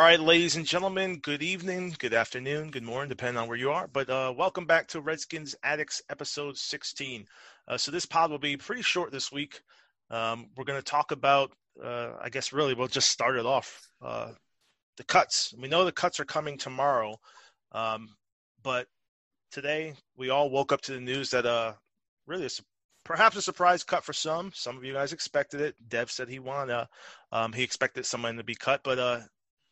All right, ladies and gentlemen, good evening, good afternoon, good morning, depending on where you are. But uh, welcome back to Redskins Addicts episode 16. Uh, so this pod will be pretty short this week. Um, we're going to talk about, uh, I guess, really, we'll just start it off. Uh, the cuts. We know the cuts are coming tomorrow, um, but today we all woke up to the news that uh, really a, perhaps a surprise cut for some. Some of you guys expected it. Dev said he wanted, um, he expected someone to be cut, but uh,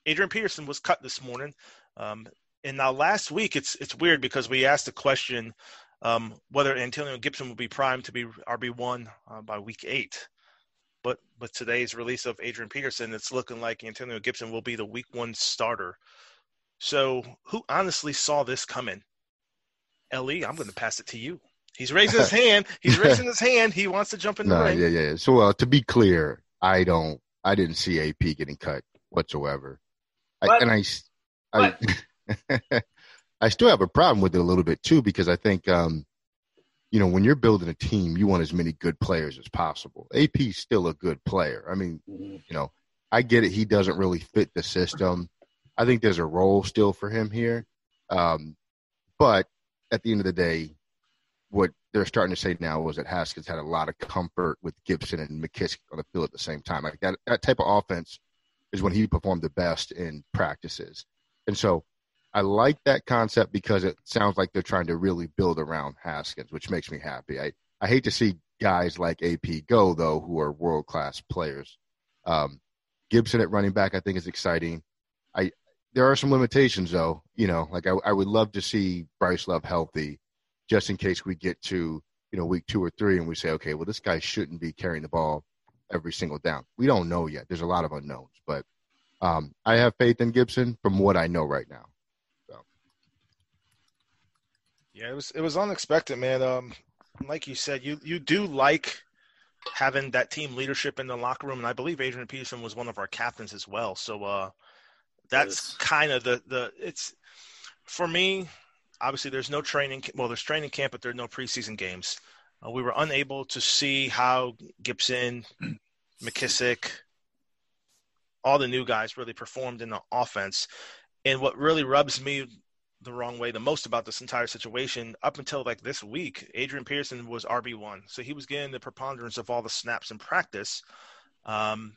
Adrian Peterson was cut this morning. Um, and now last week, it's it's weird because we asked the question um, whether Antonio Gibson will be primed to be RB one uh, by week eight. But with today's release of Adrian Peterson, it's looking like Antonio Gibson will be the week one starter. So who honestly saw this coming? Le, I'm going to pass it to you. He's raising his hand. He's raising his hand. He wants to jump in the no, ring. Yeah, yeah. So uh, to be clear, I don't. I didn't see AP getting cut whatsoever. I, and I, I, I still have a problem with it a little bit too because I think, um, you know, when you're building a team, you want as many good players as possible. AP's still a good player. I mean, mm-hmm. you know, I get it. He doesn't really fit the system. I think there's a role still for him here. Um, but at the end of the day, what they're starting to say now was that Haskins had a lot of comfort with Gibson and McKissic on the field at the same time. Like that, that type of offense is when he performed the best in practices. And so I like that concept because it sounds like they're trying to really build around Haskins, which makes me happy. I, I hate to see guys like AP go, though, who are world class players. Um, Gibson at running back, I think, is exciting. I there are some limitations, though. You know, like I, I would love to see Bryce Love healthy, just in case we get to you know week two or three and we say, okay, well, this guy shouldn't be carrying the ball every single down. We don't know yet. There's a lot of unknowns, but um, I have faith in Gibson from what I know right now. So. Yeah, it was it was unexpected, man. Um, like you said, you you do like having that team leadership in the locker room, and I believe Adrian Peterson was one of our captains as well. So uh, that's kind of the the it's for me. Obviously, there's no training. Well, there's training camp, but there's no preseason games. Uh, we were unable to see how Gibson, McKissic, all the new guys really performed in the offense. And what really rubs me the wrong way the most about this entire situation, up until like this week, Adrian Peterson was RB1. So he was getting the preponderance of all the snaps in practice. Um,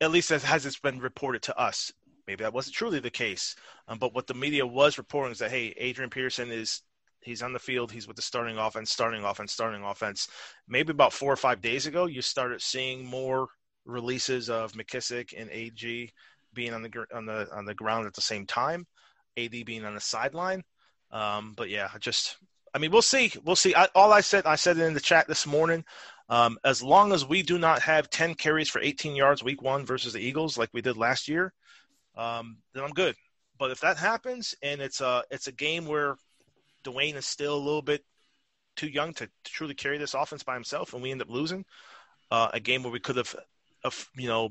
at least as has it's been reported to us. Maybe that wasn't truly the case. Um, but what the media was reporting is that, hey, Adrian Peterson is He's on the field. He's with the starting offense, starting offense, starting offense. Maybe about four or five days ago, you started seeing more releases of McKissic and AG being on the on the on the ground at the same time, AD being on the sideline. Um, but yeah, just I mean, we'll see. We'll see. I, all I said, I said it in the chat this morning. Um, as long as we do not have 10 carries for 18 yards week one versus the Eagles like we did last year, um, then I'm good. But if that happens and it's a it's a game where Dwayne is still a little bit too young to, to truly carry this offense by himself, and we end up losing uh, a game where we could have, you know,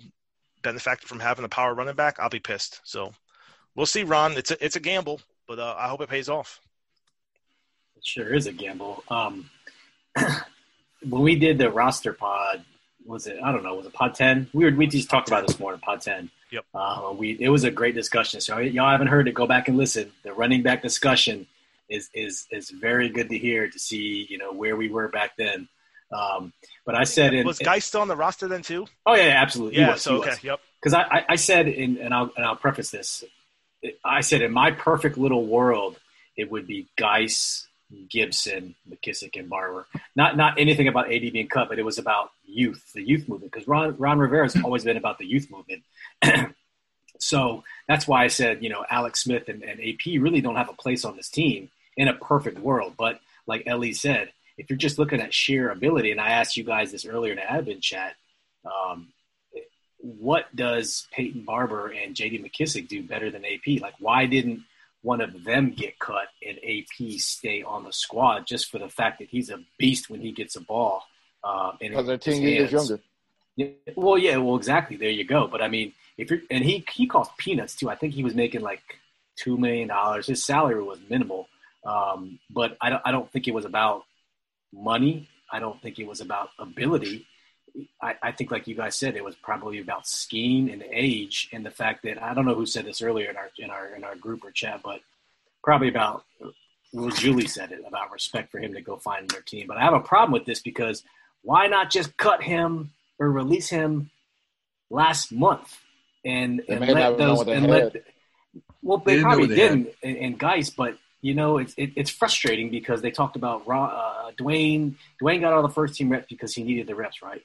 benefited from having a power running back, I'll be pissed. So we'll see, Ron. It's a, it's a gamble, but uh, I hope it pays off. It sure is a gamble. Um, when we did the roster pod, was it? I don't know. Was it pod ten? We were we just talked about this morning. Pod ten. Yep. Uh, we it was a great discussion. So y'all haven't heard it, go back and listen. The running back discussion is is is very good to hear to see you know where we were back then. Um, but I said, in, was Guy still on the roster then too? Oh yeah, absolutely. Yeah. Was, so okay, yep. Because I, I, I said, in, and I'll and I'll preface this. I said, in my perfect little world, it would be Guice, Gibson, McKissic, and Barber. Not not anything about AD being cut, but it was about youth, the youth movement. Because Ron Ron Rivera has always been about the youth movement. so that's why I said, you know, Alex Smith and, and AP really don't have a place on this team in a perfect world. But like Ellie said, if you're just looking at sheer ability, and I asked you guys this earlier in the admin chat, um, what does Peyton Barber and J.D. McKissic do better than AP? Like, why didn't one of them get cut and AP stay on the squad just for the fact that he's a beast when he gets a ball? Um, because they're ten years younger. Yeah, well, yeah, well, exactly. There you go. But I mean, if you're and he he cost peanuts too. I think he was making like two million dollars. His salary was minimal. Um, but I don't, I don't think it was about money. I don't think it was about ability. I, I, think, like you guys said, it was probably about scheme and age, and the fact that I don't know who said this earlier in our in our in our group or chat, but probably about well, Julie said it about respect for him to go find their team. But I have a problem with this because why not just cut him or release him last month and, and let those and let well they, they probably didn't in, in Guice, but you know it's it, it's frustrating because they talked about uh, Dwayne. Dwayne got all the first team reps because he needed the reps, right?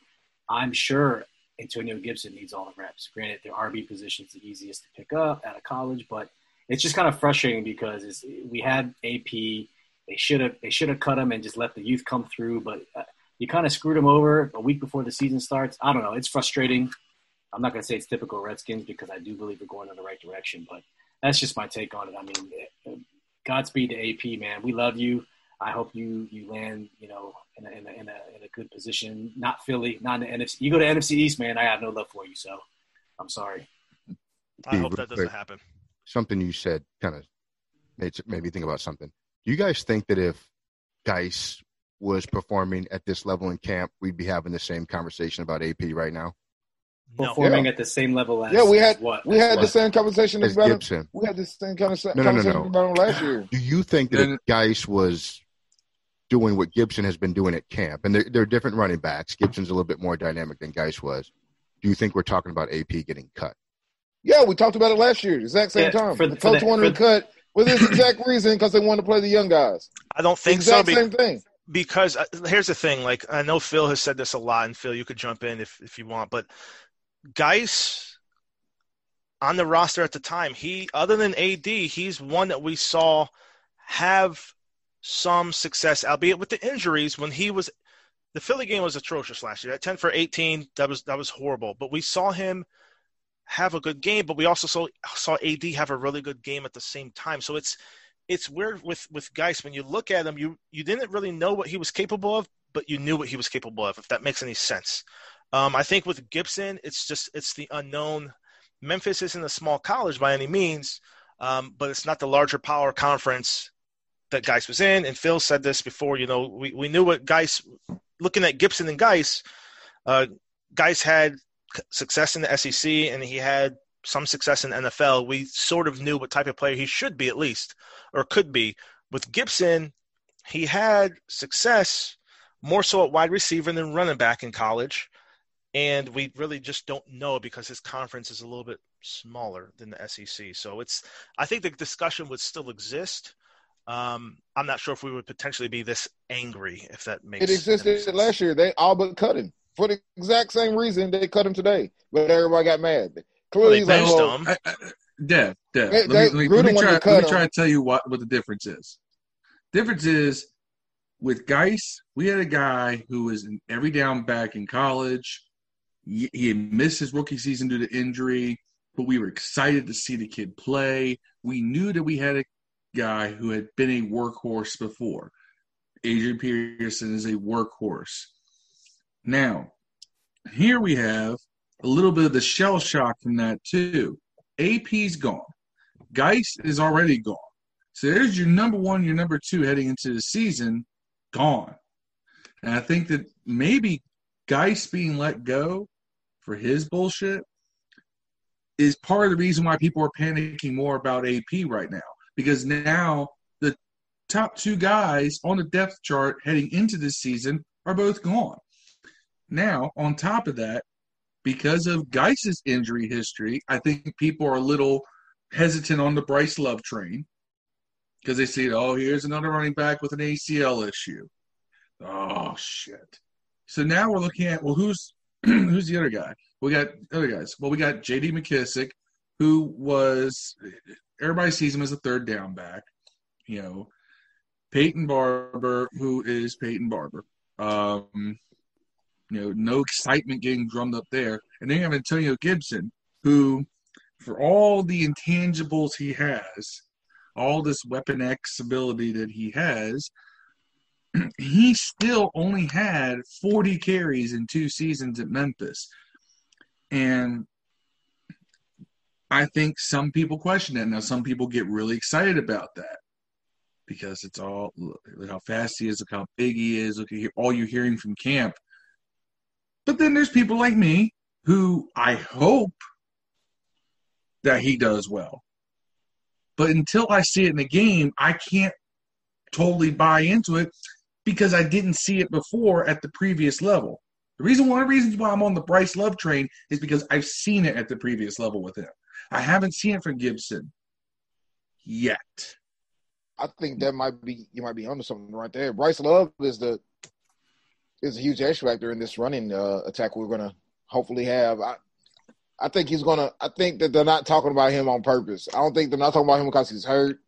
I'm sure Antonio Gibson needs all the reps. Granted, the RB position is the easiest to pick up out of college, but it's just kind of frustrating because we had AP. They should have they should have cut him and just let the youth come through, but uh, you kind of screwed him over a week before the season starts. I don't know. It's frustrating. I'm not going to say it's typical Redskins because I do believe we're going in the right direction, but that's just my take on it. I mean, uh, Godspeed to AP, man. We love you. I hope you you land, you know, in a, in a, in a, in a good position. Not Philly, not in the NFC. You go to NFC East, man. I have no love for you, so I'm sorry. I hope that doesn't happen something you said kind of made, made me think about something. Do you guys think that if Guice was performing at this level in camp, we'd be having the same conversation about AP right now? No. Performing yeah. at the same level as yeah, we had what? We had what? the same conversation as about Gibson. Him. We had the same kind of no, conversation no, no, about him last year. Do you think that if Guice was doing what Gibson has been doing at camp, and they're, they're different running backs. Gibson's a little bit more dynamic than Guice was. Do you think we're talking about AP getting cut? Yeah, we talked about it last year, exact same yeah, time. For the, the coach for wanted to cut for this exact reason because they wanted to play the young guys. I don't think exact so. Same thing. Because uh, here's the thing: like I know Phil has said this a lot, and Phil, you could jump in if if you want, but Guice on the roster at the time, he other than AD, he's one that we saw have some success, albeit with the injuries. When he was, the Philly game was atrocious last year. At ten for eighteen, that was that was horrible. But we saw him have a good game, but we also saw saw AD have a really good game at the same time. So it's it's weird with with Guice when you look at him, you you didn't really know what he was capable of, but you knew what he was capable of. If that makes any sense. Um, I think with Gibson, it's just it's the unknown. Memphis isn't a small college by any means, um, but it's not the larger power conference that Guice was in. And Phil said this before. You know, we we knew what Guice looking at Gibson and Guice. Uh, Guice had success in the SEC and he had some success in NFL, we sort of knew what type of player he should be at least, or could be. With Gibson, he had success more so at wide receiver than running back in college, and we really just don't know because his conference is a little bit smaller than the SEC. So it's I think the discussion would still exist. Um, I'm not sure if we would potentially be this angry if that makes. It existed makes last year. They all but cut him for the exact same reason they cut him today, but everybody got mad. Clearly, well, he's like, well, I, I, Dev, Dev. They, let me, let me, let me try, let me try to tell you what, what the difference is. Difference is with Guice, we had a guy who was an every down back in college. He, missed his rookie season due to injury, but we were excited to see the kid play. We knew that we had a guy who had been a workhorse before. Adrian Peterson is a workhorse. Now, here we have a little bit of the shell shock from that too. AP's gone. Guice is already gone. So there's your number one, your number two heading into the season, gone. And I think that maybe Guice being let go for his bullshit is part of the reason why people are panicking more about AP right now. Because now the top two guys on the depth chart heading into this season are both gone. Now, on top of that, because of Guice's injury history, I think people are a little hesitant on the Bryce Love train because they see, oh, here's another running back with an ACL issue. Oh shit! So now we're looking at well, who's who's the other guy? We got other guys. Well, we got J.D. McKissic, who was everybody sees him as a third down back. You know, Peyton Barber, who is Peyton Barber. Um, you know, no excitement getting drummed up there. And then you have Antonio Gibson, who, for all the intangibles he has, all this Weapon X ability that he has, he still only had 40 carries in two seasons at Memphis. And I think some people question that. Now, some people get really excited about that because it's all look how fast he is, look how big he is, look at all you're hearing from camp But then there's people like me who I hope that he does well. But until I see it in the game, I can't totally buy into it because I didn't see it before at the previous level. The reason, one of the reasons why I'm on the Bryce Love train is because I've seen it at the previous level with him. I haven't seen it for Gibson yet. I think that might be you might be onto something right there. Bryce Love is the is a huge X factor in this running uh, attack we're gonna hopefully have. I I think he's gonna. I think that they're not talking about him on purpose. I don't think they're not talking about him because he's hurt.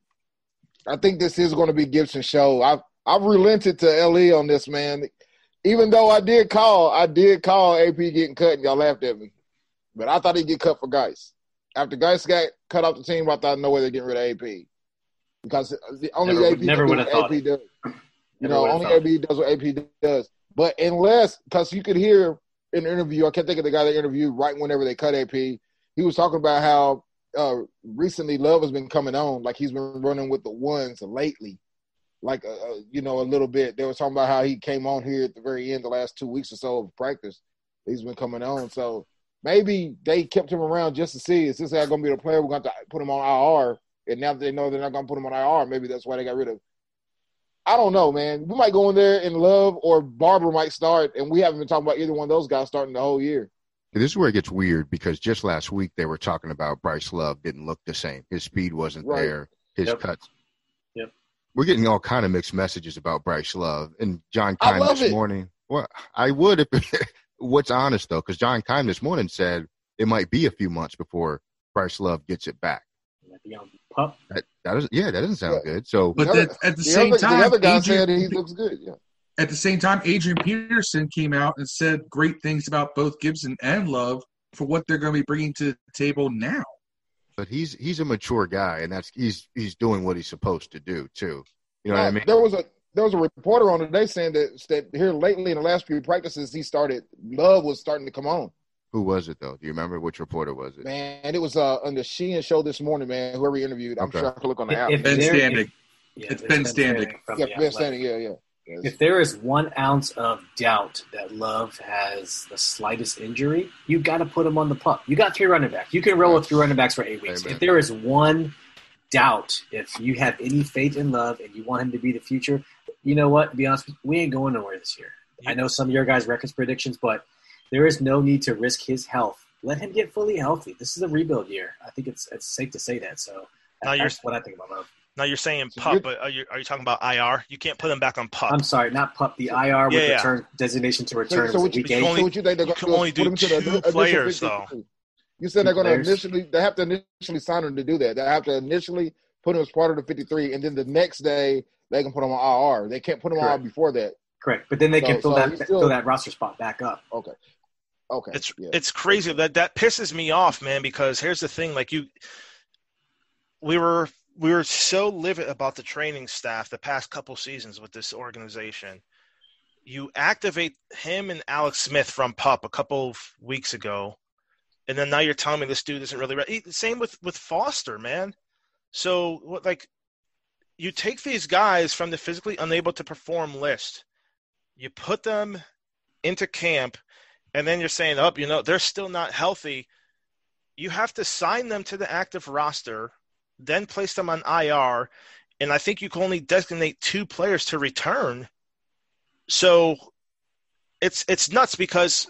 I think this is to be Gibson's show. I've I've relented to Le on this man, even though I did call. I did call AP getting cut, and y'all laughed at me. But I thought he'd get cut for Guice. After Guice got cut off the team, I thought no way they're getting rid of AP because the only never, AP never would have thought AP does. You know, only AP does what AP does. But unless, because you could hear in an interview, I can't think of the guy they interviewed right whenever they cut AP. He was talking about how uh, recently Love has been coming on, like he's been running with the ones lately, like uh, uh, you know a little bit. They were talking about how he came on here at the very end, the last two weeks or so of practice. He's been coming on, so maybe they kept him around just to see is this guy going to be the player we're going to put him on IR, and now that they know they're not going to put him on IR, maybe that's why they got rid of I don't know, man. We might go in there in love, or Barber might start, and we haven't been talking about either one of those guys starting the whole year. This is where it gets weird because just last week they were talking about Bryce Love didn't look the same. His speed wasn't right. there. His yep. cuts. Yep. We're getting all kind of mixed messages about Bryce Love and John Keim this it. morning. Well, I would if what's honest though, because John Keim this morning said it might be a few months before Bryce Love gets it back. That, that is, yeah, that doesn't sound yeah. good. So, but the at the, the same other, time, the other guy Adrian, said he looks good. Yeah. At the same time, Adrian Peterson came out and said great things about both Gibson and Love for what they're going to be bringing to the table now. But he's he's a mature guy, and that's he's he's doing what he's supposed to do too. You know what I mean? There was a there was a reporter on today saying that that here lately in the last few practices he started Love was starting to come on. Who was it though? Do you remember which reporter was it? Man, it was uh, on the Sheehan show this morning. Man, whoever he interviewed, I'm okay. sure I can look on the app. Ben Standig. Yeah, it's Ben Standig. Yeah, Ben Standig. Yeah, yeah. Yes. If there is one ounce of doubt that Love has the slightest injury, you got to put him on the pup. You got three running backs. You can roll with three running backs for eight weeks. Amen. If there is one doubt, if you have any faith in Love and you want him to be the future, you know what? To be honest, we ain't going nowhere this year. Yeah. I know some of your guys' records predictions, but there is no need to risk his health. Let him get fully healthy. This is a rebuild year. I think it's it's safe to say that. So now that's what I think about Love. Now you're saying pup, but are you are you talking about IR? You can't put him back on pup. I'm sorry, not pup. The IR with yeah, yeah. return designation to return. So, so what you, so what you think they're going to only do two the, players though? You said they're going to initially they have to initially sign him to do that. They have to initially put him as part of the 53, and then the next day they can put him on IR. They can't put him Correct. on before that. Correct, but then they so, can fill so that still, fill that roster spot back up. Okay, Okay. It's yeah. it's crazy that that pisses me off, man. Because here's the thing: like you, we were we were so livid about the training staff the past couple seasons with this organization. You activate him and Alex Smith from Pup a couple of weeks ago, and then now you're telling me this dude isn't really ready. Same with with Foster, man. So what like you take these guys from the physically unable to perform list, you put them into camp and then you're saying, oh, you know, they're still not healthy. You have to sign them to the active roster, then place them on IR, and I think you can only designate two players to return. So it's it's nuts because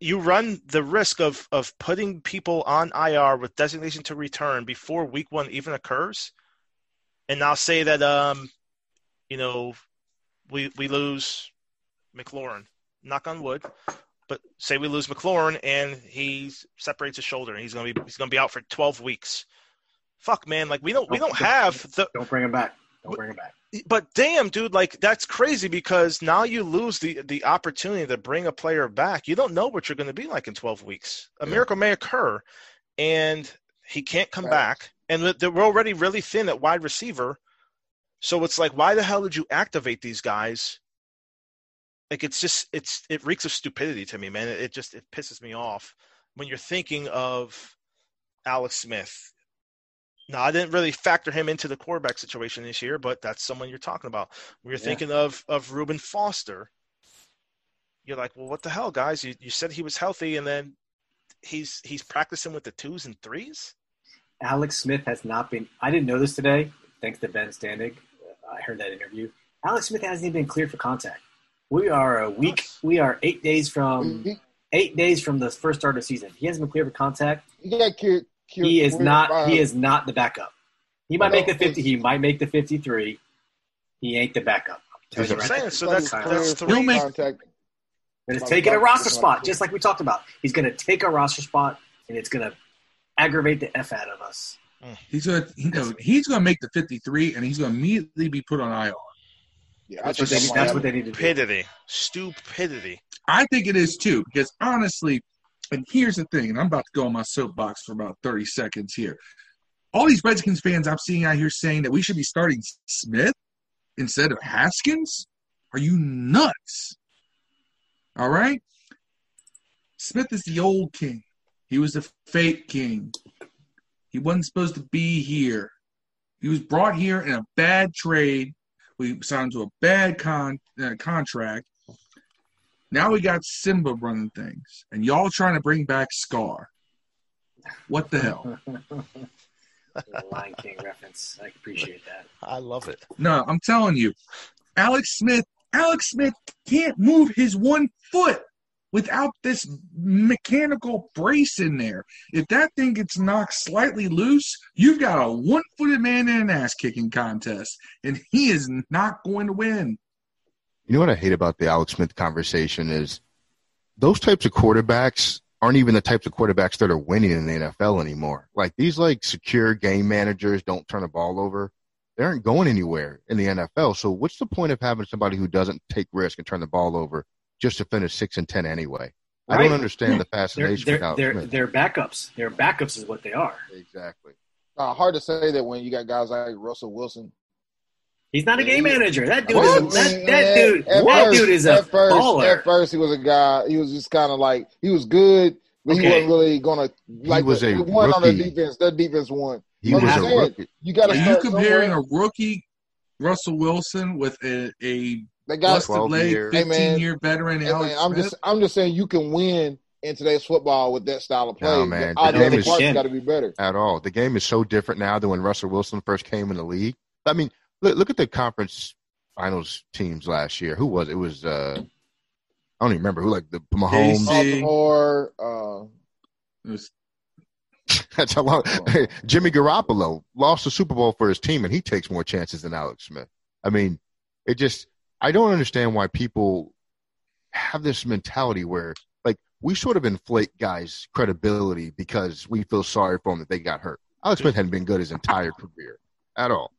you run the risk of of putting people on IR with designation to return before week one even occurs, and now say that um, you know, we we lose McLaurin knock on wood. But say we lose McLaurin and he separates his shoulder and he's gonna be he's gonna be out for twelve weeks. Fuck man, like we don't we don't have the don't bring him back. Don't bring him back. But damn, dude, like that's crazy because now you lose the the opportunity to bring a player back. You don't know what you're going to be like in 12 weeks. A yeah. miracle may occur, and he can't come right. back. And we're already really thin at wide receiver, so it's like, why the hell did you activate these guys like it's just it's it reeks of stupidity to me, man. It, it just it pisses me off when you're thinking of Alex Smith. Now, I didn't really factor him into the quarterback situation this year, but that's someone you're talking about. When you're yeah. thinking of of Reuben Foster, you're like, well, what the hell, guys? You you said he was healthy, and then he's he's practicing with the twos and threes. Alex Smith has not been. I didn't know this today, thanks to Ben Standig. I heard that interview. Alex Smith hasn't even been cleared for contact. We are a week. We are eight days from mm-hmm. eight days from the first start of the season. He hasn't been cleared for contact. He got cured. Cured he is not. He is not the backup. He might make the fifty. He might make the fifty-three. He ain't the backup. That's what I'm saying. So that's that's three. Make, contact. And it's taking a roster spot, just like we talked about. He's going to take a roster spot, and it's going to aggravate the f out of us. Hmm. He's going to, you know, he's going to make the 53, and he's going to immediately be put on IR. Yeah, that's, what they, that's what they need to do. Stupidity. Stupidity. I think it is too, because honestly, and here's the thing, and I'm about to go on my soapbox for about 30 seconds here. All these Redskins fans I'm seeing out here saying that we should be starting Smith instead of Haskins? Are you nuts? All right? Smith is the old king. He was the fake king. He wasn't supposed to be here. He was brought here in a bad trade. We signed to a bad con- uh, contract. Now we got Simba running things, and y'all trying to bring back Scar. What the hell? Lion King reference. I appreciate that. I love it. No, I'm telling you, Alex Smith. Alex Smith can't move his one foot without this mechanical brace in there. If that thing gets knocked slightly loose, you've got a one-footed man in an ass-kicking contest, and he is not going to win. You know what I hate about the Alex Smith conversation is those types of quarterbacks aren't even the types of quarterbacks that are winning in the NFL anymore. Like these like secure game managers don't turn the ball over. They aren't going anywhere in the NFL. So what's the point of having somebody who doesn't take risk and turn the ball over just to finish six and ten anyway? Right. I don't understand the fascination. They're, they're, they're, they're, backups. They're backups is what they are. Exactly. Uh, hard to say that when you got guys like Russell Wilson He's not a game manager. That dude is that, that dude. At that first, dude is a at first, baller. At first, he was a guy. He was just kind of like he was good, but okay. he wasn't really gonna like. He was the, a one rookie. on the defense. Their defense won. He but was a rookie. You got to. Are you comparing somewhere? a rookie Russell Wilson with a a they got leg, year. fifteen hey year veteran hey Alex I'm Smith? just I'm just saying you can win in today's football with that style of play. No, man. All the other parts got to be better. At all. The game is so different now than when Russell Wilson first came in the league. I mean, look, look at the conference finals teams last year. Who was it? it was uh I don't even remember who like the Mahomes or uh was that's how long Jimmy Garoppolo lost the Super Bowl for his team and he takes more chances than Alex Smith. I mean, it just I don't understand why people have this mentality where like we sort of inflate guys' credibility because we feel sorry for them that they got hurt. Alex Smith hadn't been good his entire career at all.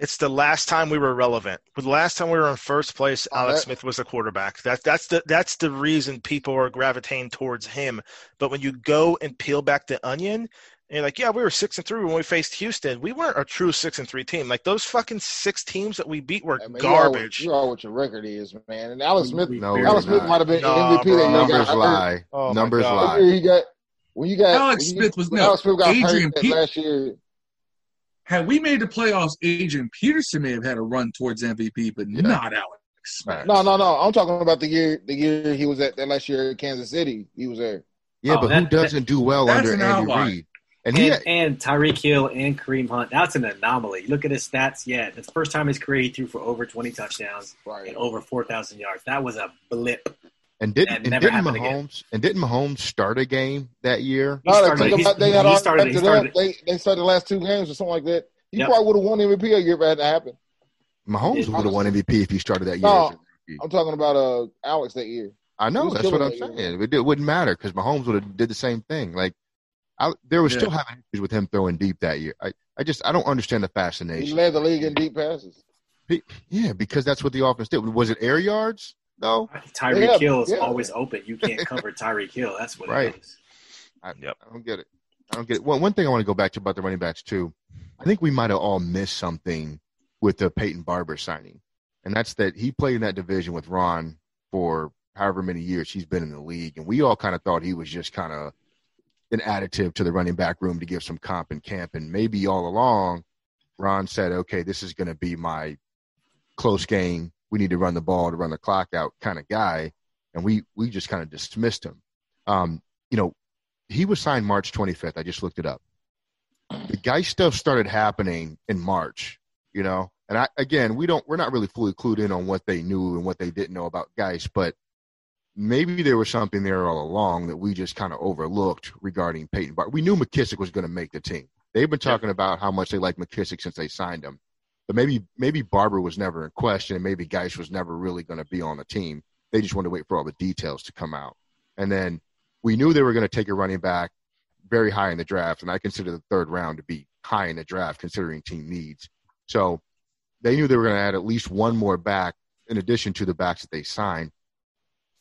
It's the last time we were relevant. The last time we were in first place, oh, Alex Smith was the quarterback. That that's the that's the reason people are gravitating towards him. But when you go and peel back the onion, and you're like, yeah, we were six and three when we faced Houston. We weren't a true six and three team. Like those fucking six teams that we beat were garbage. You know what your record is, man. And Alex Smith, no, Alex Smith might have been no, MVP. Bro. That Numbers lie. Oh Numbers lie. He got when you got Alex you, Smith was no Alex Smith got Adrian hurt last year. Had we made the playoffs, Adrian Peterson may have had a run towards MVP, but yeah. not Alex Smith. No, no, no. I'm talking about the year the year he was at that last year in Kansas City. He was there. Yeah, oh, but that, who doesn't that, do well under Andy Reid? And, and, and Tyreek Hill and Kareem Hunt. That's an anomaly. Look at his stats. Yeah, it's the first time in his career he threw for over 20 touchdowns right. and over 4,000 yards. That was a blip. And didn't, and didn't Mahomes again. and didn't Mahomes start a game that year? No, they, started, about, they had all started, he started, they, they started the last two games or something like that. He yep. probably would have won MVP a year if that hadn't happened. Mahomes would have won MVP if he started that year. No, I'm talking about uh Alex that year. I know that's what I'm saying. It, it, wouldn't matter because Mahomes would have did the same thing. Like I, there was yeah. still having issues with him throwing deep that year. I, I just I don't understand the fascination. He led the league in deep passes. He, yeah, because that's what the offense did. Was it air yards? No. Tyreek yeah, Hill is yeah. always open. You can't cover Tyreek Hill. That's what right. it is. I, yep. I don't get it. I don't get it. Well, one thing I want to go back to about the running backs too. I think we might have all missed something with the Peyton Barber signing, and that's that he played in that division with Ron for however many years he's been in the league, and we all kind of thought he was just kind of an additive to the running back room to give some comp and camp, and maybe all along, Ron said, "Okay, this is going to be my close game. We need to run the ball to run the clock out kind of guy." and we we just kind of dismissed him. Um, you know, he was signed March 25th. I just looked it up. The guy stuff started happening in March, you know, and I again we don't we're not really fully clued in on what they knew and what they didn't know about Guice, but maybe there was something there all along that we just kind of overlooked regarding Peyton Barber. We knew McKissic was going to make the team. They've been talking about how much they like McKissic since they signed him, but maybe maybe Barber was never in question, and maybe Guice was never really going to be on the team. They just wanted to wait for all the details to come out, and then we knew they were going to take a running back very high in the draft, and I consider the third round to be high in the draft considering team needs. So they knew they were going to add at least one more back in addition to the backs that they signed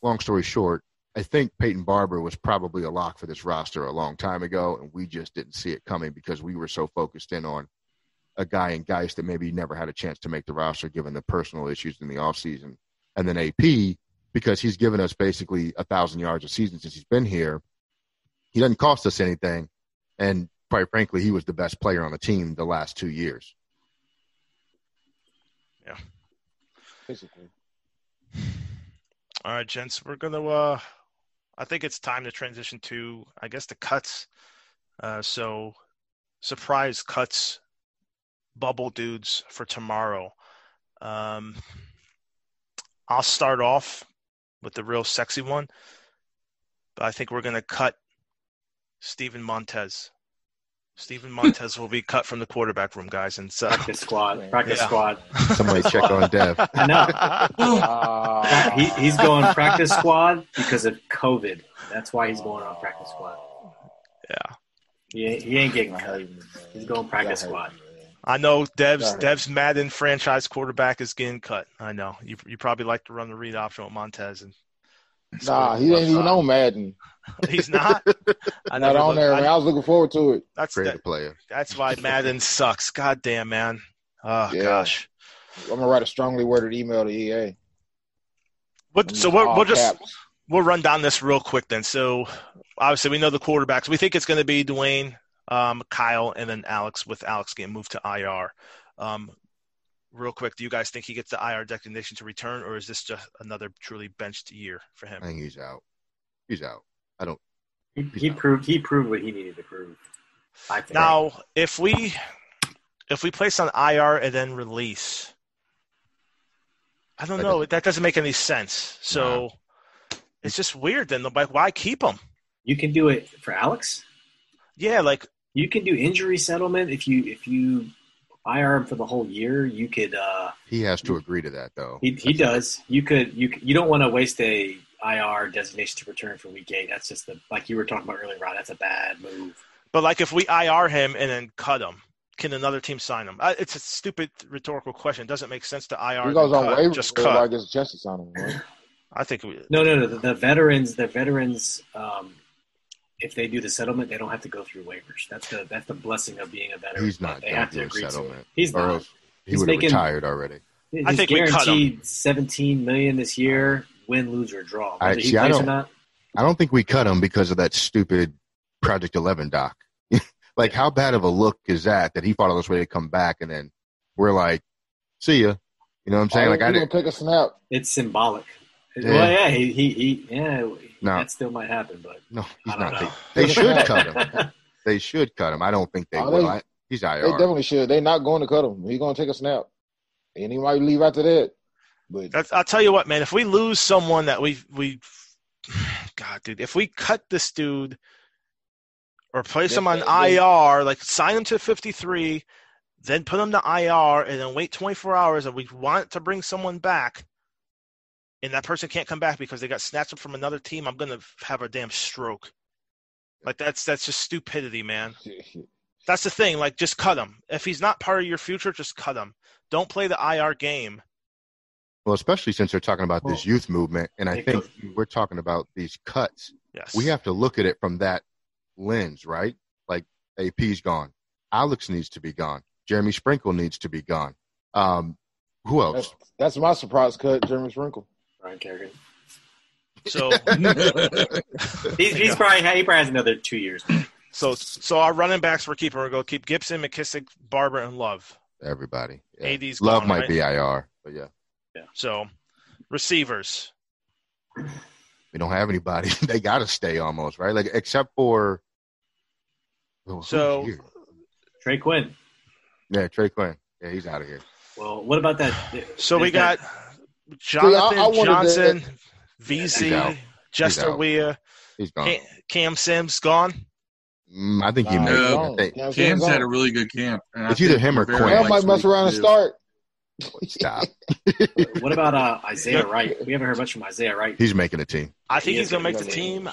long story short, I think Peyton Barber was probably a lock for this roster a long time ago, and we just didn't see it coming because we were so focused in on a guy in Guice that maybe never had a chance to make the roster given the personal issues in the offseason. And then AP, because he's given us basically a thousand yards a season since he's been here. He doesn't cost us anything. And quite frankly, he was the best player on the team the last two years. Yeah. Basically. All right, gents, we're gonna. Uh, I think it's time to transition to, I guess, the cuts. Uh, so, surprise cuts, bubble dudes for tomorrow. Um, I'll start off with the real sexy one, but I think we're gonna cut Steven Montez. Steven Montez will be cut from the quarterback room, guys, and so practice squad, practice yeah. squad. Somebody check on Dev. I know. Uh, he, he's going practice squad because of COVID. That's why he's going on practice squad. Yeah. He, he ain't getting cut. He's going practice squad. I know Dev's Dev's Madden franchise quarterback is getting cut. I know you you probably like to run the read option with Montez and. Nah, he ain't even know Madden. He's not. I not on there, I, man. I was looking forward to it. That's Great that, player. That's why Madden sucks. God damn, man. Oh yeah. gosh. I'm gonna write a strongly worded email to EA. But so we'll, we'll just we'll run down this real quick then. So obviously we know the quarterbacks. We think it's going to be Dwayne, um, Kyle, and then Alex. With Alex getting moved to IR. Um, real quick, do you guys think he gets the IR designation to return, or is this just another truly benched year for him? I think he's out. He's out. I don't. He, he proved he proved what he needed to prove. Now, if we if we place on IR and then release, I don't know. That doesn't make any sense. So nah. it's just weird. Then like, why keep him? You can do it for Alex. Yeah, like you can do injury settlement if you if you IR him for the whole year. You could. uh He has to agree to that, though. He, he does. You could. You you don't want to waste a IR designation to return for week eight. That's just the like you were talking about earlier, Rod. That's a bad move. But like if we IR him and then cut him, can another team sign him? Uh, it's a stupid rhetorical question. It doesn't make sense to IR. He goes on cut, waiver. Just cut. I guess Jesse sign him. Right? I think we, no, no, no. The, the veterans, the veterans, um, if they do the settlement, they don't have to go through waivers. That's the that's the blessing of being a veteran. He's not. They have to agree settlement. to it. He's not. He would have retired already. He's I think guaranteed seventeen million this year win, lose, or draw. I, see, I don't, I don't think we cut him because of that stupid Project Eleven doc. like, how bad of a look is that? That he fought all this way to come back, and then we're like, "See ya." You know what I'm saying? like, I didn't take a snap. It's symbolic. Yeah. Well, yeah, he, he, he yeah, no. that still might happen, but no, he's not. They, they, should cut him. They should cut him. I don't think they oh, will. They, I, he's IR. They definitely should. They're not going to cut him. He's going to take a snap, and he might leave after that. But That's, I'll tell you what, man. If we lose someone that we we, God, dude, if we cut this dude or place him on IR, like sign him to 53, then put him to IR, and then wait 24 hours, and we want to bring someone back, and that person can't come back because they got snatched up from another team, I'm gonna have a damn stroke. Like that's that's just stupidity, man. That's the thing. Like, just cut him. If he's not part of your future, just cut him. Don't play the IR game well, especially since they're talking about this youth movement, and I think we're talking about these cuts. Yes. We have to look at it from that lens, right? Like AP's gone, Alex needs to be gone, Jeremy Sprinkle needs to be gone. Um, who else? That's, that's my surprise cut, Jeremy Sprinkle. Ryan Kerrigan. So he's, he's probably he probably has another two years. So so our running backs we're keeping. We're going to keep Gibson, McKissic, Barber, and Love. Everybody. Yeah. AD's Love gone, might right? be IR, but yeah. Yeah. So, receivers. we don't have anybody. they got to stay almost right, like except for. Oh, so Trey Quinn. Yeah, Trey Quinn. Yeah, he's out of here. Well, what about that? So we got Jonathan I, I Johnson, to, VC, Jester Weah, he's gone. Cam Sims gone. Mm, I think he uh, no, may. Cam's had a really good camp. it's either him or Quinn. Cam might mess around and start. Stop. what about uh, Isaiah Wright? We haven't heard much from Isaiah Wright. He's making a team. I think he he's going to make the team.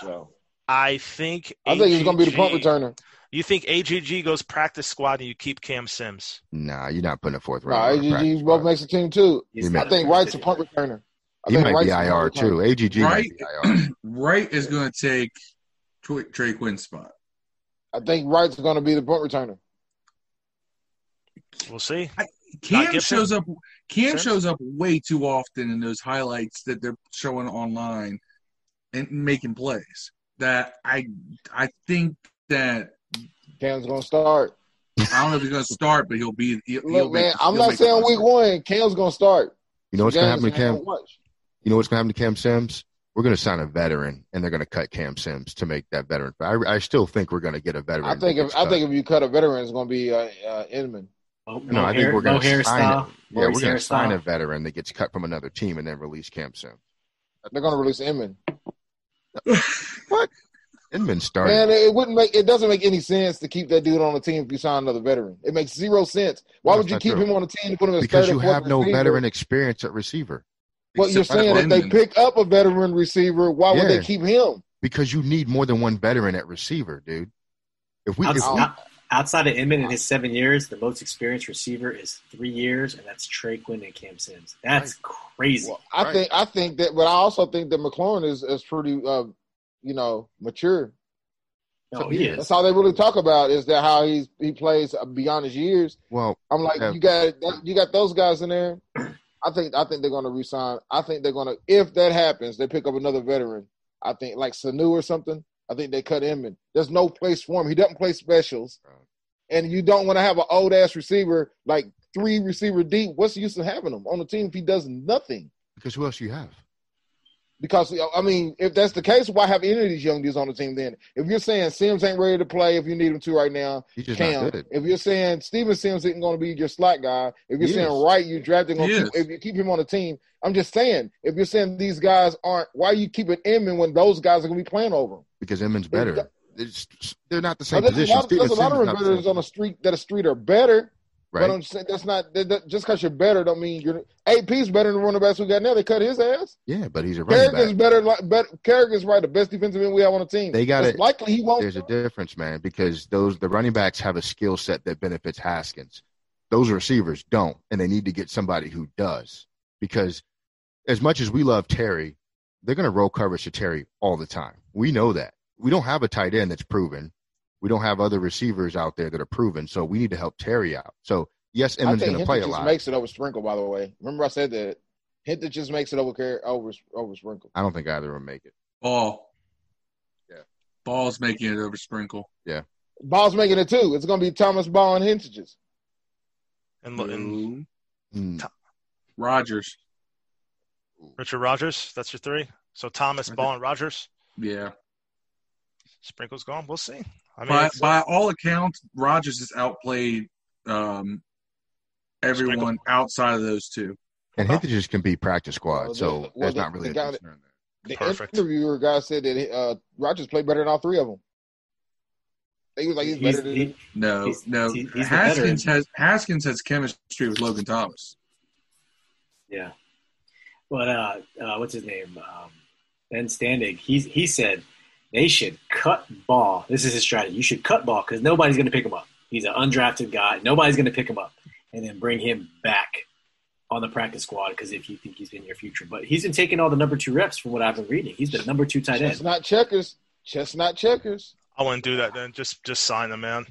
I think. I think he's going to be the punt returner. You think AGG goes practice squad and you keep Cam Sims? Nah, you're not putting a fourth round. Nah, AGG both makes the team too. I think Wright's a punt returner. I he might Wright's be IR too. AGG Wright, Wright is going to take Trey Quinn's spot. I think Wright's going to be the punt returner. We'll see. I, Cam shows up. Cam shows up way too often in those highlights that they're showing online and making plays. That I I think that Cam's gonna start. I don't know if he's gonna start, but he'll be. He'll, Look, he'll man, make, I'm not saying week one. Cam's gonna start. You know what's gonna happen to Cam? You know what's gonna happen to Cam Sims? We're gonna sign a veteran, and they're gonna cut Cam Sims to make that veteran. I, I still think we're gonna get a veteran. I think if I think if you cut a veteran, it's gonna be uh, uh, Inman. Oh, no, I think we're gonna no sign. A, yeah, we're gonna sign a veteran that gets cut from another team and then release Cam Sims. They're gonna release Inman. what? Inman started. Man, it wouldn't make it doesn't make any sense to keep that dude on the team if you sign another veteran. It makes zero sense. Why would you keep true. him on the team and put him as because you have no receiver? veteran experience at receiver. Well, you're saying if they pick up a veteran receiver, why yeah. would they keep him? Because you need more than one veteran at receiver, dude. If we, outside, if we, outside of Inman in his seven years, the most experienced receiver is three years, and that's Trey Quinn and Cam Sims. That's right. crazy. Well, I right. think I think that, but I also think that McLaurin is is pretty, uh, you know, mature no, oh, he is. That's all they really talk about is that how he's he plays beyond his years. Well, I'm like, yeah. you got you got those guys in there. I think I think they're going to resign. I think they're going to if that happens, they pick up another veteran. I think like Sanu or something. I think they cut him in. There's no place for him. He doesn't play specials, and you don't want to have an old ass receiver like three receiver deep. What's the use of having him on the team if he does nothing? Because who else do you have? Because I mean, if that's the case, why have any of these young dudes on the team then? If you're saying Sims ain't ready to play, if you need him to right now, Cam. If you're saying Steven Sims isn't going to be your slot guy, if you're he saying is. right, you drafting on two, if you keep him on the team, I'm just saying, if you're saying these guys aren't, why are you keeping Inman when those guys are going to be playing over him? Because Inman's better. they're not the same position. There's a lot, of veterans on the street that a street are better. Right. But I'm saying that's not that, that, just because you're better don't mean you're AP's better than the running backs we got now. They cut his ass. Yeah, but he's a running Kerrigan's back. better. Like, better Kerrigan's right, the best defensive end we have on the team. They got it. Likely he won't. There's a difference, man, because those the running backs have a skill set that benefits Haskins. Those receivers don't, and they need to get somebody who does. Because as much as we love Terry, they're going to roll coverage to Terry all the time. We know that. We don't have a tight end that's proven. We don't have other receivers out there that are proven. So we need to help Terry out. So Yes, Emmons going to play a lot. Makes it over Sprinkle, by the way. Remember I said that. Hinton just makes it over over over Sprinkle. I don't think either will make it. Baugh. Yeah. Baugh's making it over Sprinkle. Yeah. Baugh's making it too. It's going to be Thomas Baugh and Hentges. And, and mm. Rodgers. Richard Rodgers. That's your three. So Thomas Baugh and Rodgers. Yeah. Sprinkle's gone. We'll see. I mean, by, by all accounts, Rodgers has outplayed um, everyone Sprinkle. outside of those two. And Hentges can be practice squad, well, so well, that's the, not really a concern there. The Perfect. interviewer guy said that uh, Rodgers played better than all three of them. He was like he's, he's better than he, no, he's, no. He's, Haskins has Haskins has chemistry with Logan Thomas. Yeah, but uh, uh, what's his name? Um, ben Standig. He's he said they should cut Baugh. This is his strategy. You should cut Baugh because nobody's going to pick him up. He's an undrafted guy. Nobody's going to pick him up and then bring him back on the practice squad because if you think he's in your future. But he's been taking all the number two reps from what I've been reading. He's been number two tight end. Chestnut checkers. Chestnut checkers. I wouldn't do that then. Just just sign them, man.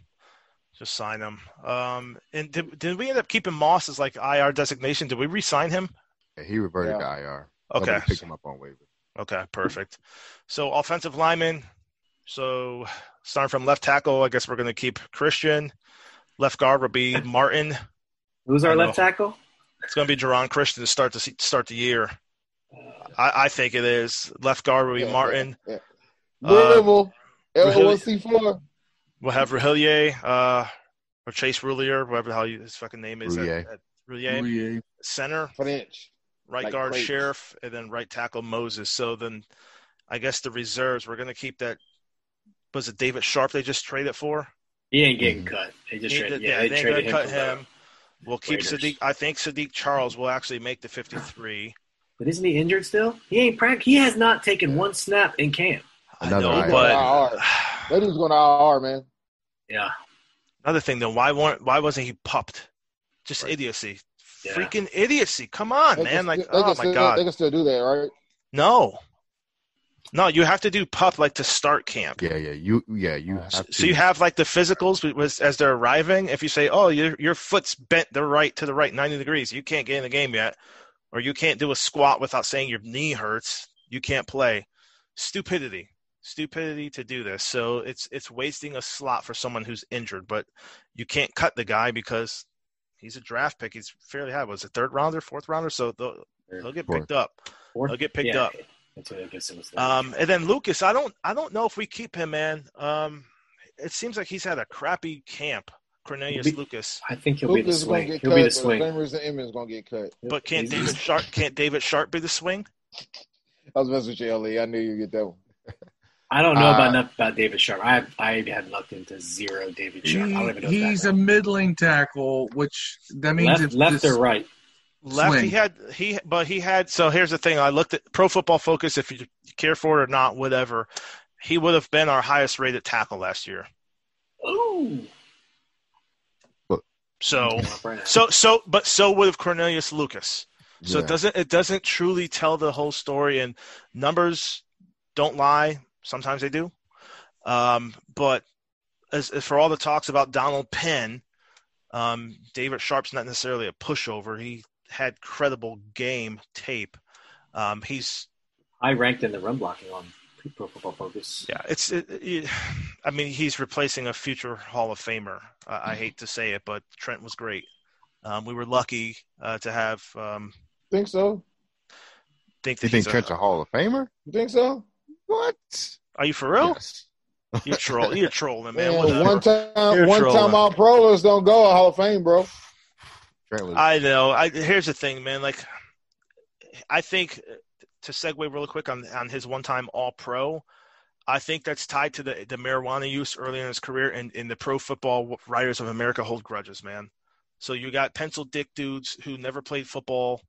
Just sign them. Um, and did, did we end up keeping Moss as like IR designation? Did we re-sign him? Yeah, he reverted yeah. to IR. Okay. Pick him up on waiver. Okay, perfect. So offensive lineman. So starting from left tackle, I guess we're going to keep Christian. Left guard will be Martin. Who's our left tackle? It's going to be Geron Christian to start the start the year. I, I think it is. Left guard will be yeah, Martin. Yeah, yeah. Louisville, uh, LOC4. We'll have Roullier, uh, or Chase Roullier, whatever the hell his fucking name is. Roullier. At, at Roullier. Center. French. Right like guard Scherff, and then right tackle Moses. So then I guess the reserves, we're going to keep that. Was it David Sharpe they just traded for? He ain't getting mm-hmm. cut. They just traded, yeah, they, they traded him. Cut him. We'll keep Raiders. Saahdiq. I think Saahdiq Charles will actually make the 53. But isn't he injured still? He ain't practice. He has not taken one snap in camp. Another I know, but that dude's going to IR, man. Yeah. Another thing though, why weren't why wasn't he popped? Just right. idiocy. Yeah. Freaking idiocy. Come on, they man. like, oh my still, god. They can still do that, right? No. No, you have to do pup like to start camp. Yeah, yeah, you, yeah, you. so to. you have like the physicals was as they're arriving. If you say, "Oh, your your foot's bent the right to the right ninety degrees," you can't get in the game yet, or you can't do a squat without saying your knee hurts. You can't play. Stupidity, stupidity to do this. So it's it's wasting a slot for someone who's injured, but you can't cut the guy because he's a draft pick. He's fairly high. Was a third rounder, fourth rounder, so they'll, they'll get picked up. They'll get picked yeah. up. I guess it was. Um, and then Lucas, I don't, I don't know if we keep him, man. Um, it seems like he's had a crappy camp. Cornelius be, Lucas. I think he'll Lucas be the swing. He'll cut, be the swing. Famers and Emmons gonna get cut. But can't he's David Sharpe? Can't David Sharpe be the swing? I was messing with you, Ellie. I knew you'd get that one. I don't know uh, about enough about David Sharpe. I I had looked into zero David Sharpe. He, I don't even know. He's a middling tackle, which that means left, left or right. Left, swing. he had he, but he had. So here's the thing: I looked at Pro Football Focus. If you care for it or not, whatever, he would have been our highest rated tackle last year. Ooh. So, so, so, but so would have Cornelius Lucas. So yeah. it doesn't it doesn't truly tell the whole story, and numbers don't lie. Sometimes they do, um, but as, as, for all the talks about Donald Penn, um, David Sharpe's not necessarily a pushover. He had credible game tape. Um, he's I ranked in the run blocking on Pro Football Focus. Yeah, it's. It, it, I mean, he's replacing a future Hall of Famer. Uh, I hate to say it, but Trent was great. Um, we were lucky uh, to have. Um, think so. Think that you think Trent's a, a, Hall of Famer? You think so? What? Are you for real? Yes. You're troll. You're trolling, man. man one time, You're one trolling. time, all pros don't go a Hall of Fame, bro. I know. I here's the thing, man. Like, I think to segue really quick on on his one time All Pro. I think that's tied to the the marijuana use early in his career, and in the Pro Football Writers of America hold grudges, man. So you got pencil dick dudes who never played football.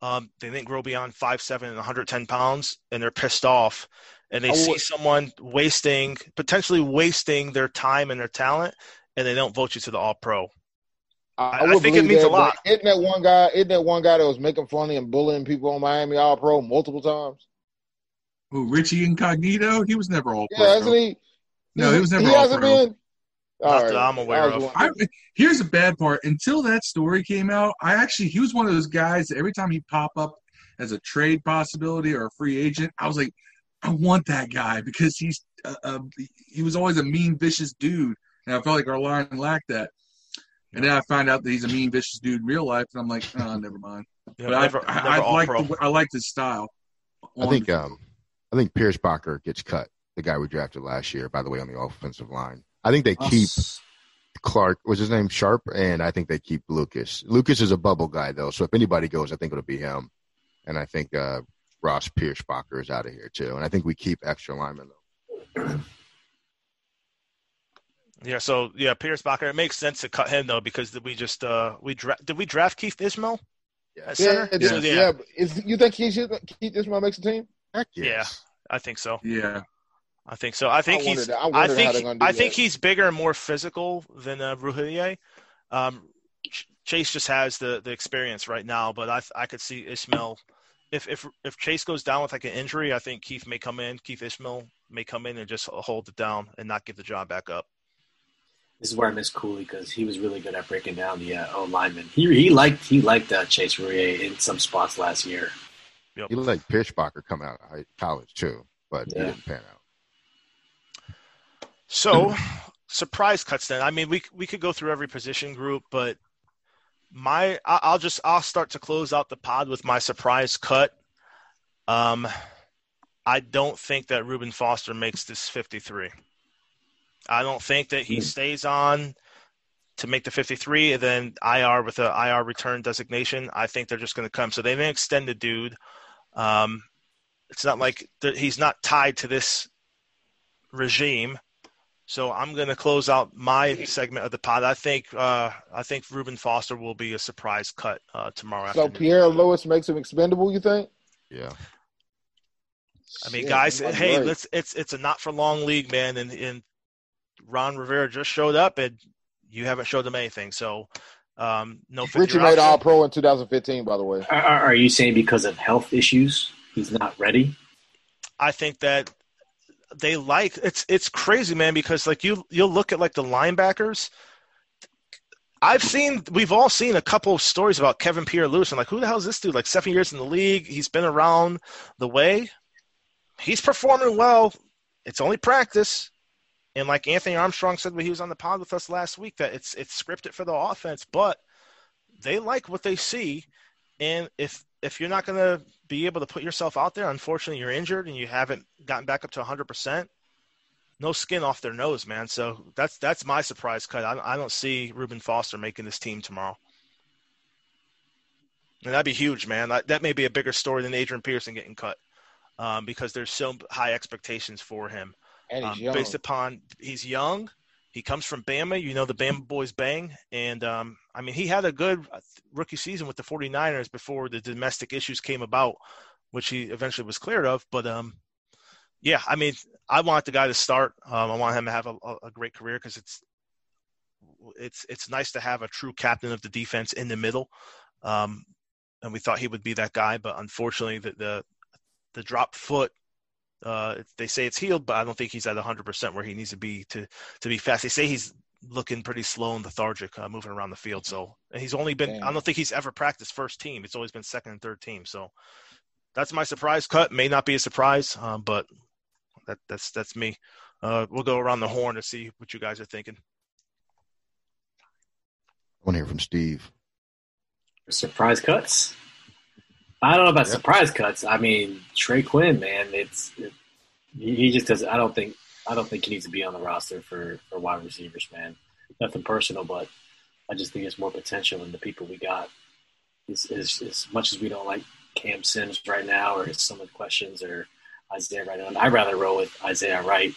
Um, they didn't grow beyond five seven and 110 pounds, and they're pissed off, and they see someone wasting potentially wasting their time and their talent, and they don't vote you to the All Pro. I, I, I think it means that, a lot. Isn't that one guy? Isn't that one guy that was making funny and bullying people on Miami All Pro multiple times? Who Richie Incognito? He was never All Pro. Yeah, hasn't he? No, he was never he All hasn't Pro. Been, Not right. that I'm aware of. I, here's the bad part. Until that story came out, I actually he was one of those guys. That every time he pop up as a trade possibility or a free agent, I was like, I want that guy because he's uh, uh, he was always a mean, vicious dude, and I felt like our line lacked that. And then I find out that he's a mean, vicious dude in real life, and I'm like, oh, never mind. Yeah, but never, I, I, I like the, I like his style. I think um, I think Pierschbacher gets cut. The guy we drafted last year, by the way, on the offensive line. I think they keep Clark. Was his name Sharpe? And I think they keep Lucas. Lucas is a bubble guy though, so if anybody goes, I think it'll be him. And I think uh, Ross Pierschbacher is out of here too. And I think we keep extra linemen though. Yeah, so yeah, Pierschbacher. It makes sense to cut him though because we just uh we dra- did we draft Keith Ismael? Yeah, yeah, yeah. yeah. yeah. Is, you think he should Keith Ismael makes the team? Heck yes. Yeah, I think so. Yeah, I think so. I think I he's. I, I think. I think he's bigger and more physical than uh, Roullier. Um, Chase just has the the experience right now, but I I could see Ismael. If if if Chase goes down with like an injury, I think Keith may come in. Keith Ismael may come in and just hold it down and not give the job back up. This is where I miss Cooley because he was really good at breaking down the uh, O lineman. He he liked he liked uh, Chase Roullier in some spots last year. Yep. He liked Pierschbacher come out of college too, but yeah. he didn't pan out. So, surprise cuts. Then I mean, we we could go through every position group, but my I'll just I'll start to close out the pod with my surprise cut. Um, I don't think that Reuben Foster makes this 53. I don't think that he hmm. stays on to make the 53 and then IR with a IR return designation. I think they're just going to come. So they didn't extend the dude. Um, it's not like he's not tied to this regime. So I'm going to close out my segment of the pod. I think uh, I think Reuben Foster will be a surprise cut uh, tomorrow. So afternoon. Pierre Louis makes him expendable. You think? Yeah. I mean, guys, hey, let's it's it's a not for long league, man, and and Ron Rivera just showed up, and you haven't showed them anything. So, um, no. Richie made All Pro in 2015, by the way. Are, are you saying because of health issues he's not ready? I think that they like it's it's crazy, man. Because like you you'll look at like the linebackers. I've seen we've all seen a couple of stories about Kevin Pierre-Louis and like who the hell is this dude? Like seven years in the league, he's been around the way. He's performing well. It's only practice. And like Anthony Armstrong said when he was on the pod with us last week, that it's it's scripted for the offense, but they like what they see. And if if you're not to be able to put yourself out there, unfortunately, you're injured and you haven't gotten back up to 100 percent. No skin off their nose, man. So that's that's my surprise cut. I, I don't see Reuben Foster making this team tomorrow. And that'd be huge, man. That, that may be a bigger story than Adrian Peterson getting cut um, because there's so high expectations for him. And he's um, young. Based upon he's young, he comes from Bama. You know the Bama boys bang, and um, I mean he had a good rookie season with the 49ers before the domestic issues came about, which he eventually was cleared of. But um, yeah, I mean I want the guy to start. Um, I want him to have a, a great career because it's it's it's nice to have a true captain of the defense in the middle. Um, and we thought he would be that guy, but unfortunately, the the, the drop foot uh, they say it's healed, but I don't think he's at 100% where he needs to be to to be fast. They say he's looking pretty slow and lethargic, uh, moving around the field. So, and he's only been. Damn. I don't think he's ever practiced first team. It's always been second and third team. So, that's my surprise cut. May not be a surprise, um, but that that's that's me. Uh, we'll go around the horn to see what you guys are thinking. I want to hear from Steve. Surprise cuts. I don't know about surprise cuts. I mean, Trey Quinn, man, it's it, he just does. I don't think I don't think he needs to be on the roster for for wide receivers, man. Nothing personal, but I just think it's more potential in the people we got. As, as, as much as we don't like Cam Sims right now, or some of the questions, or Isaiah Wright, I'd rather roll with Isaiah Wright.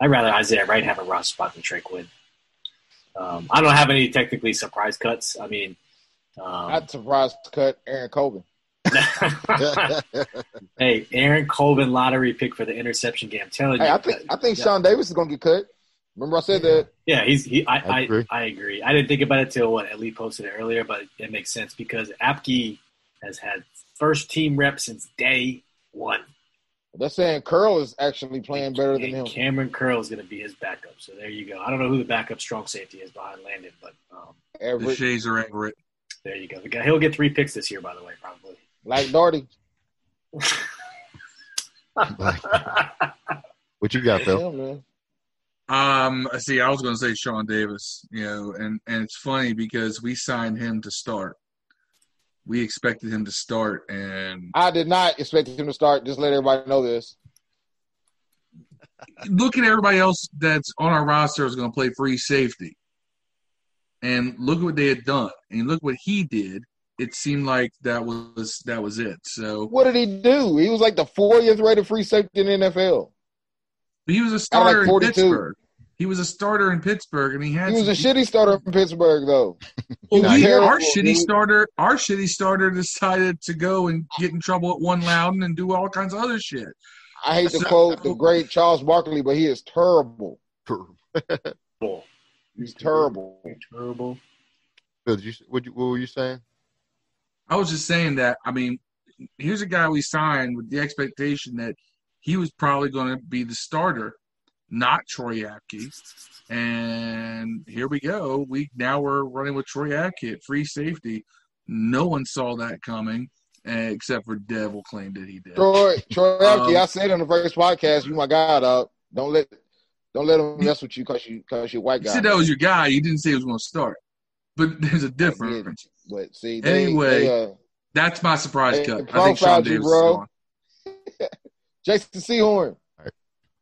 I'd rather Isaiah Wright have a roster spot than Trey Quinn. Um, I don't have any technically surprise cuts. I mean, um, I'd surprise cut Aaron Colvin. hey, Aaron Colvin lottery pick for the interception game. I'm telling hey, you, I think I think yeah. Sean Davis is going to get cut. Remember I said that? Yeah, he's he. I I, I, agree. I agree. I didn't think about it till what Ellie posted it earlier, but it makes sense because Apke has had first team reps since day one. They're saying Curl is actually playing better than him. Kamren Curl is going to be his backup. So there you go. I don't know who the backup strong safety is behind Landon, but um, Everett. Deshazor Everett. There you go. The guy, he'll get three picks this year, by the way, probably. Like Darty. what you got, Phil? Um, see, I was going to say Sean Davis, you know, and and it's funny because we signed him to start. We expected him to start, and I did not expect him to start. Just let everybody know this. Look at everybody else that's on our roster is going to play free safety, and look at what they had done, and look what he did it seemed like that was that was it. So what did he do? He was like the 40th rated free safety in the NFL. But he was a starter like in Pittsburgh. He was a starter in Pittsburgh, and he had. He was a shitty starter in Pittsburgh, though. well, we, our shitty starter, our shitty starter decided to go and get in trouble at One Loudoun and do all kinds of other shit. I hate so, to quote the great Charles Barkley, but he is terrible. terrible. He's terrible. Terrible. Phil, you, what, you, what were you saying? I was just saying that. I mean, here's a guy we signed with the expectation that he was probably going to be the starter, not Troy Apke. And here we go. We now we're running with Troy Apke at free safety. No one saw that coming, except for Devil claimed that he did. Troy, Troy Apke. Um, I said on the first podcast, "You my guy, dog. Don't let, don't let him mess with you because you because you're white guy." You said that was your guy. You didn't say he was going to start, but there's a difference. But see, they, anyway, they, uh, that's my surprise cut. I think Sean Davis bro. Jason Sehorn. Right.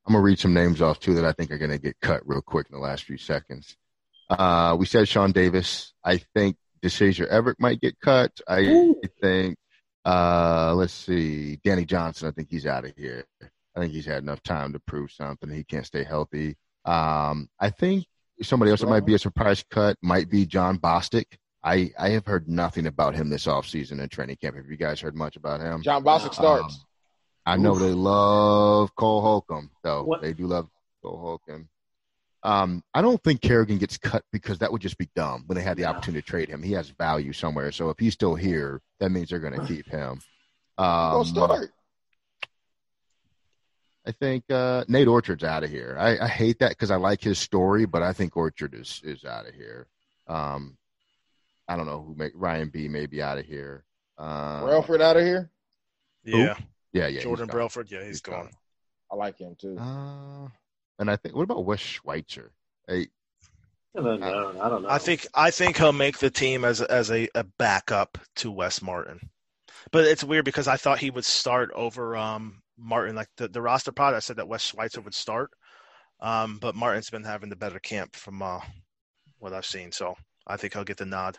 I'm gonna read some names off too that I think are gonna get cut real quick in the last few seconds. Uh, we said Sean Davis. I think Deshazor Everett might get cut. I Ooh. think. Uh, let's see, Danny Johnson. I think he's out of here. I think he's had enough time to prove something. He can't stay healthy. Um, I think somebody else that might be a surprise cut might be Jon Bostic. I, I have heard nothing about him this offseason in training camp. Have you guys heard much about him? Jon Bostic starts. Um, I know Oof. they love Cole Holcomb, though. What? They do love Cole Holcomb. Um, I don't think Kerrigan gets cut because that would just be dumb when they had the yeah. opportunity to trade him. He has value somewhere. So if he's still here, that means they're going to keep him. Um, start. I think uh, Nate Orchard's out of here. I, I hate that because I like his story, but I think Orchard is is out of here. Um, I don't know who may, Ryan B may be out of here. Um, Brailford out of here. Yeah, who? yeah, yeah. Jordan Brailford. Yeah, he's, he's gone. gone. I like him too. Uh, and I think what about Wes Schweitzer? Hey, I don't know. I don't know. I think I think he'll make the team as as a, a backup to Wes Martin. But it's weird because I thought he would start over um, Martin. Like the, the roster pod, I said that Wes Schweitzer would start. Um, but Martin's been having the better camp from uh, what I've seen. So I think he'll get the nod.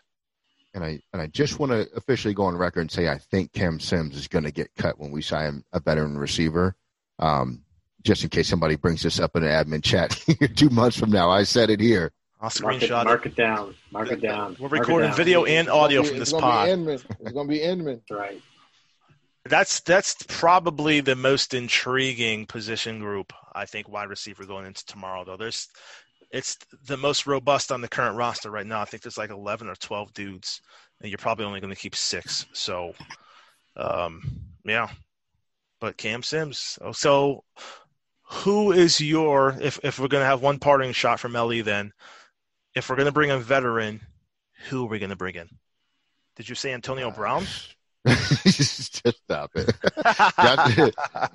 And I and I just want to officially go on record and say I think Cam Sims is going to get cut when we sign a veteran receiver. Um, just in case somebody brings this up in an admin chat two months from now. I said it here. I'll screenshot mark it. Mark it down. Mark it down. We're recording video and audio be, from this pod. It's going to be Inman. right. That's that's probably the most intriguing position group I think wide receiver going into tomorrow though. There's it's the most robust on the current roster right now. I think there's like 11 or 12 dudes, and you're probably only going to keep six. So, um, yeah. But Cam Sims. Oh, so who is your if if we're going to have one parting shot from Ellie then if we're going to bring a veteran who are we going to bring in did you say antonio brown just stop it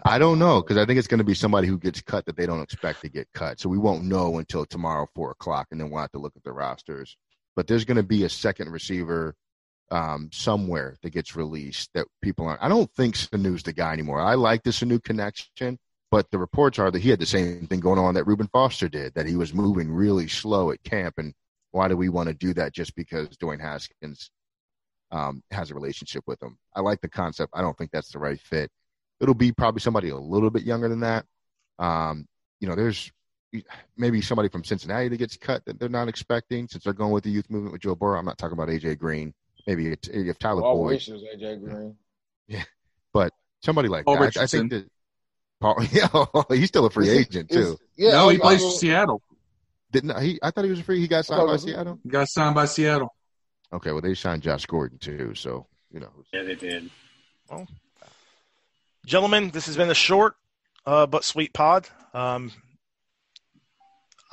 i don't know because i think it's going to be somebody who gets cut that they don't expect to get cut so we won't know until tomorrow four o'clock and then we'll have to look at the rosters but there's going to be a second receiver um, somewhere that gets released that people aren't. I don't think Sanu's the guy anymore. I like the Sanu connection, but the reports are that he had the same thing going on that Reuben Foster did, that he was moving really slow at camp. And why do we want to do that just because Dwayne Haskins um, has a relationship with him? I like the concept. I don't think that's the right fit. It'll be probably somebody a little bit younger than that. Um, you know, there's maybe somebody from Cincinnati that gets cut that they're not expecting since they're going with the youth movement with Joe Burrow. I'm not talking about AJ Green. Maybe if Tyler well, Boyd. Wish was AJ Green. Yeah, but somebody like that. I, I think that Paul, yeah, he's still a free agent too. Yeah, no, he plays for Seattle. Didn't he? I thought he was a free. He got signed by Seattle. He got signed by Seattle. Okay, well they signed Josh Gordon too, so you know. Yeah, they did. Well, gentlemen, this has been a short uh, but sweet pod. Um,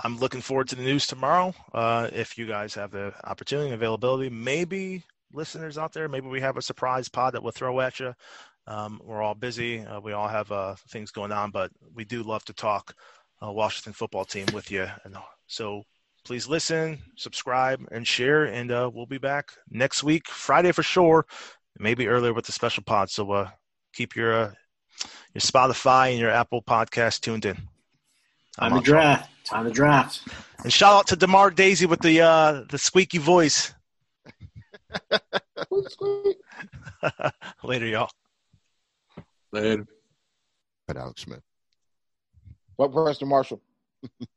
I'm looking forward to the news tomorrow. Uh, if you guys have the opportunity and availability, maybe listeners out there, maybe we have a surprise pod that we'll throw at you. Um, we're all busy. Uh, we all have uh, things going on, but we do love to talk uh, Washington football team with you. And so please listen, subscribe, and share. And uh, we'll be back next week, Friday for sure, maybe earlier with the special pod. So uh, keep your uh, your Spotify and your Apple podcast tuned in. Time to draft. Time to draft. And shout out to Demar Daisy with the the squeaky voice. Later, y'all. Later. But Alex Smith. What Preston Marshall?